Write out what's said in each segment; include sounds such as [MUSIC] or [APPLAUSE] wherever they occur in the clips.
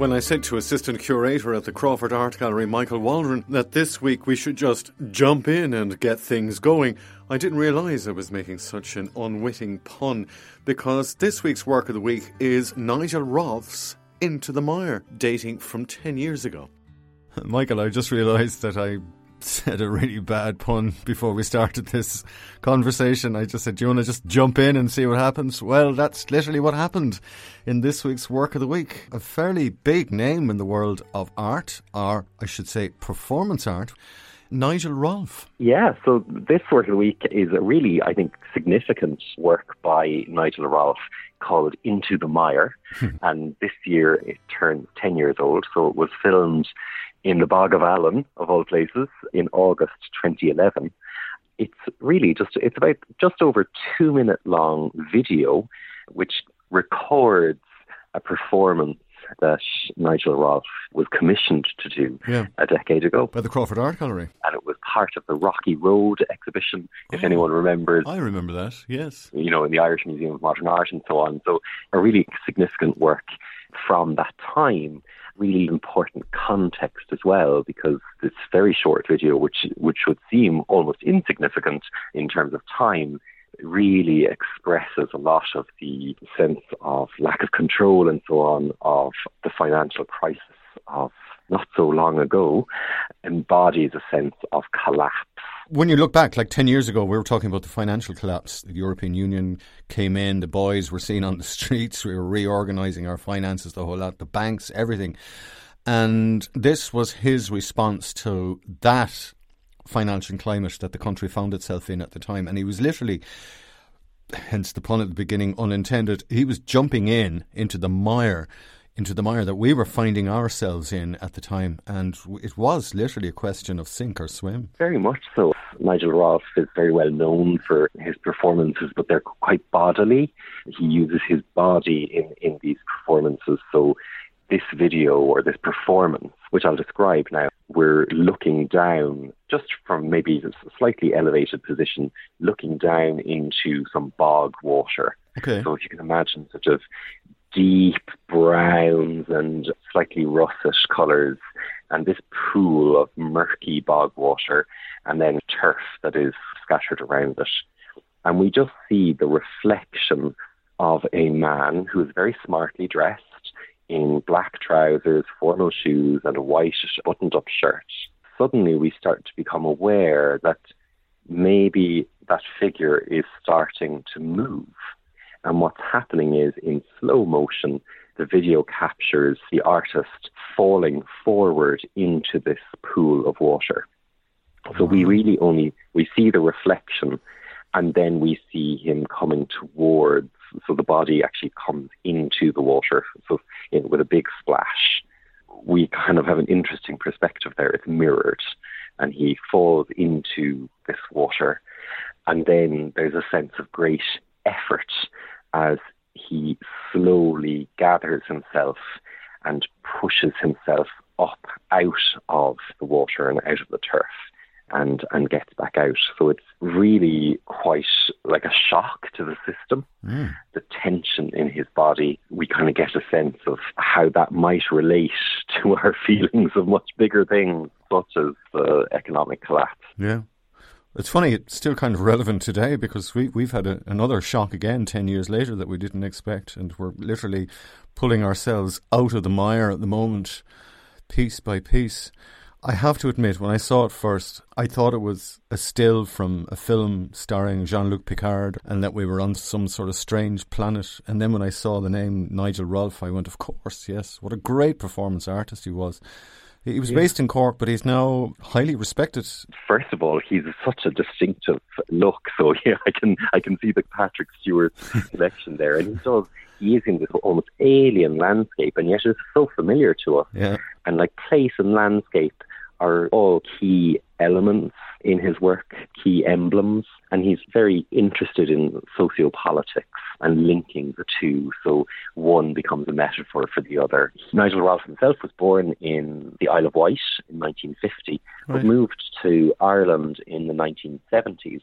When I said to assistant curator at the Crawford Art Gallery, Michael Waldron, that this week we should just jump in and get things going, I didn't realise I was making such an unwitting pun because this week's work of the week is Nigel Rolfe's Into the Mire, dating from 10 years ago. Michael, I just realised that I said a really bad pun before we started this conversation. I just said, Do you want to just jump in and see what happens? Well, that's literally what happened in this week's Work of the Week. A fairly big name in the world of art, or I should say performance art. Nigel Rolfe. Yeah, so this Work of the Week is a really, I think, significant work by Nigel Rolfe called Into the Mire. Hmm. and this year it turned 10 years old, so it was filmed in the Bog of Allen, of all places, in August 2011. It's really just, it's about just over two minute long video, which records a performance that Nigel Rolfe was commissioned to do Yeah. a decade ago. By the Crawford Art Gallery. And it was part of the Rocky Road exhibition, if Oh. anyone remembers I remember that, yes. you know, in the Irish Museum of Modern Art and so on. So a really significant work from that time. Really important context as well, because this very short video, which which would seem almost insignificant in terms of time, really expresses a lot of the sense of lack of control and so on of the financial crisis of not so long ago, embodies a sense of collapse When you look back, like 10 years ago, we were talking about the financial collapse. The European Union came in, the boys were seen on the [LAUGHS] streets, we were reorganising our finances, the whole lot, the banks, everything. And this was his response to that financial climate that the country found itself in at the time. And he was literally, hence the pun at the beginning, unintended, he was jumping in into the mire. Into the mire that we were finding ourselves in at the time, and it was literally a question of sink or swim. Very much so. Nigel Rolfe is very well known for his performances, but they're quite bodily. He uses his body in, in these performances. So, this video or this performance, which I'll describe now, we're looking down just from maybe a slightly elevated position, looking down into some bog water. Okay. So, if you can imagine sort of deep browns and slightly russet colours, and this pool of murky bog water, and then turf that is scattered around it. And we just see the reflection of a man who is very smartly dressed in black trousers, formal shoes, and a white buttoned up shirt. Suddenly, we start to become aware that maybe that figure is starting to move. And what's happening is in slow motion, the video captures the artist falling forward into this pool of water. So we really only we see the reflection and then we see him coming towards so the body actually comes into the water so in, with a big splash. We kind of have an interesting perspective there. It's mirrored and he falls into this water and then there's a sense of great effort as he slowly gathers himself and pushes himself up out of the water and out of the turf and and gets back out. So it's really quite like a shock to the system. Mm. The tension in his body, we kind of get a sense of how that might relate [LAUGHS] to our feelings of much bigger things, such as the economic collapse. Yeah. It's funny, it's still kind of relevant today because we, we've had a, another shock again 10 years later that we didn't expect, and we're literally pulling ourselves out of the mire at the moment, piece by piece. I have to admit, when I saw it first, I thought it was a still from a film starring Jean Luc Picard and that we were on some sort of strange planet. And then when I saw the name Nigel Rolfe, I went, Of course, yes. What a great performance artist he was. He was yeah. based in Cork, but he's now highly respected. First of all, he's such a distinctive look. So [LAUGHS] yeah, I can I can see the Patrick Stewart [LAUGHS] connection there, and he does. He is in this almost alien landscape, and yet it's so familiar to us. Yeah. And like place and landscape are all key elements in his work, key emblems, and he's very interested in sociopolitics and linking the two, so one becomes a metaphor for the other. Nigel Rolfe himself was born in the Isle of Wight in 1950, right. but moved to Ireland in the 1970s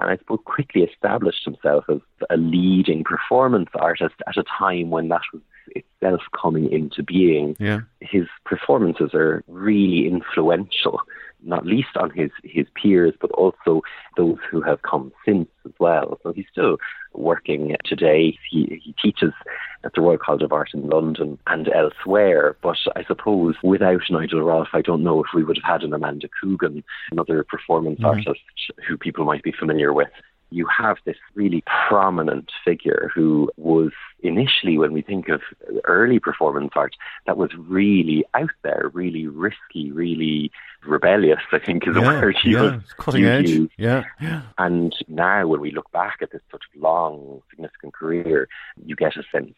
and I suppose quickly established himself as a leading performance artist at a time when that was itself coming into being. Yeah. His performances are really influential, not least on his, his peers, but also those who have come since as well. So he's still working today. He, he teaches at the Royal College of Art in London and elsewhere. But I suppose without Nigel Rolfe, I don't know if we would have had an Amanda Coogan, another performance mm-hmm. artist who people might be familiar with you have this really prominent figure who was initially, when we think of early performance art, that was really out there, really risky, really rebellious, I think is yeah, a word you yeah, cutting edge. Yeah, yeah. And now, when we look back at this sort of long, significant career, you get a sense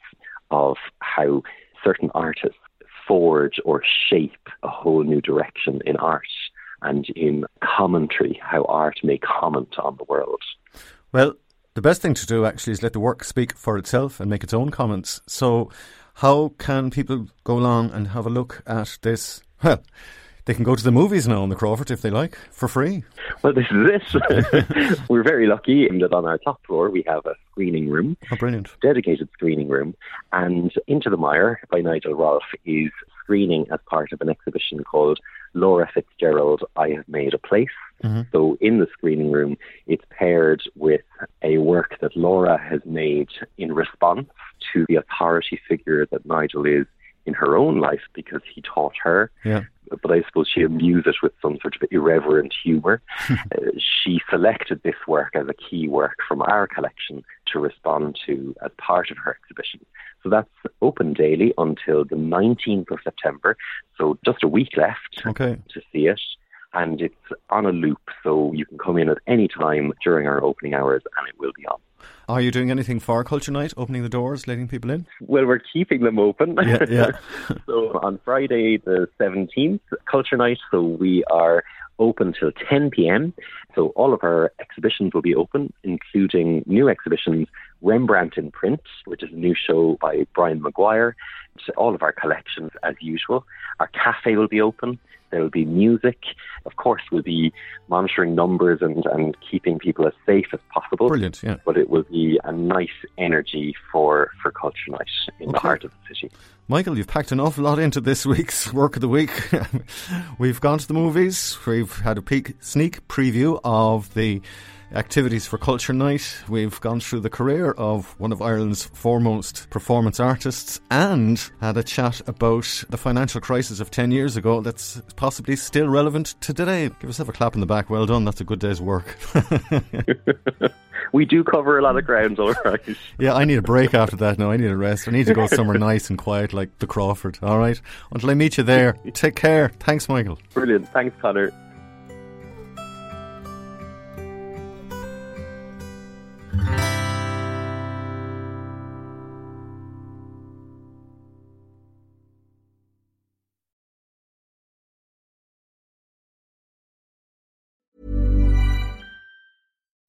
of how certain artists forge or shape a whole new direction in art and in commentary, how art may comment on the world. Well, the best thing to do actually is let the work speak for itself and make its own comments. So, how can people go along and have a look at this? Well, they can go to the movies now in the Crawford if they like for free. Well, this is it. [LAUGHS] We're very lucky in that on our top floor we have a screening room. Oh, brilliant. Dedicated screening room. And Into the Mire by Nigel Rolfe is screening as part of an exhibition called Laura Fitzgerald, I Have Made a Place. Mm-hmm. So in the screening room, it's paired with a work that Laura has made in response to the authority figure that Nigel is in her own life because he taught her. Yeah. But I suppose she amused it with some sort of irreverent humour. [LAUGHS] uh, she selected this work as a key work from our collection to respond to as part of her exhibition. So that's open daily until the 19th of September. So just a week left okay. to see it. And it's on a loop, so you can come in at any time during our opening hours and it will be on. Are you doing anything for Culture Night, opening the doors, letting people in? Well, we're keeping them open. Yeah, yeah. [LAUGHS] so on Friday the 17th, Culture Night, so we are open till 10 p.m. So all of our exhibitions will be open, including new exhibitions, Rembrandt in Print, which is a new show by Brian Maguire, all of our collections as usual. Our cafe will be open. There will be music. Of course, we'll be monitoring numbers and, and keeping people as safe as possible. Brilliant, yeah. But it will be a nice energy for, for Culture Night in okay. the heart of the city. Michael, you've packed an awful lot into this [LAUGHS] week's work of the week. [LAUGHS] we've gone to the movies. We've had a peek, sneak preview of the activities for Culture Night. We've gone through the career of one of Ireland's foremost performance artists and had a chat about the financial crisis of 10 years ago that's possibly still relevant to today. Give yourself a clap in the back. Well done. That's a good day's work. [LAUGHS] we do cover a lot of ground, all right. yeah, I need a break after that now. I need a rest. I need to go somewhere nice and quiet like the Crawford, all right? Until I meet you there, take care. Thanks, Michael. Brilliant. Thanks, Conor.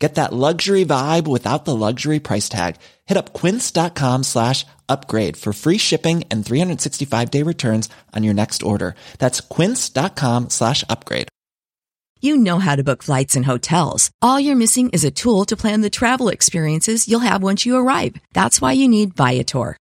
Get that luxury vibe without the luxury price tag. Hit up quince.com slash upgrade for free shipping and 365 day returns on your next order. That's quince.com slash upgrade. You know how to book flights and hotels. All you're missing is a tool to plan the travel experiences you'll have once you arrive. That's why you need Viator.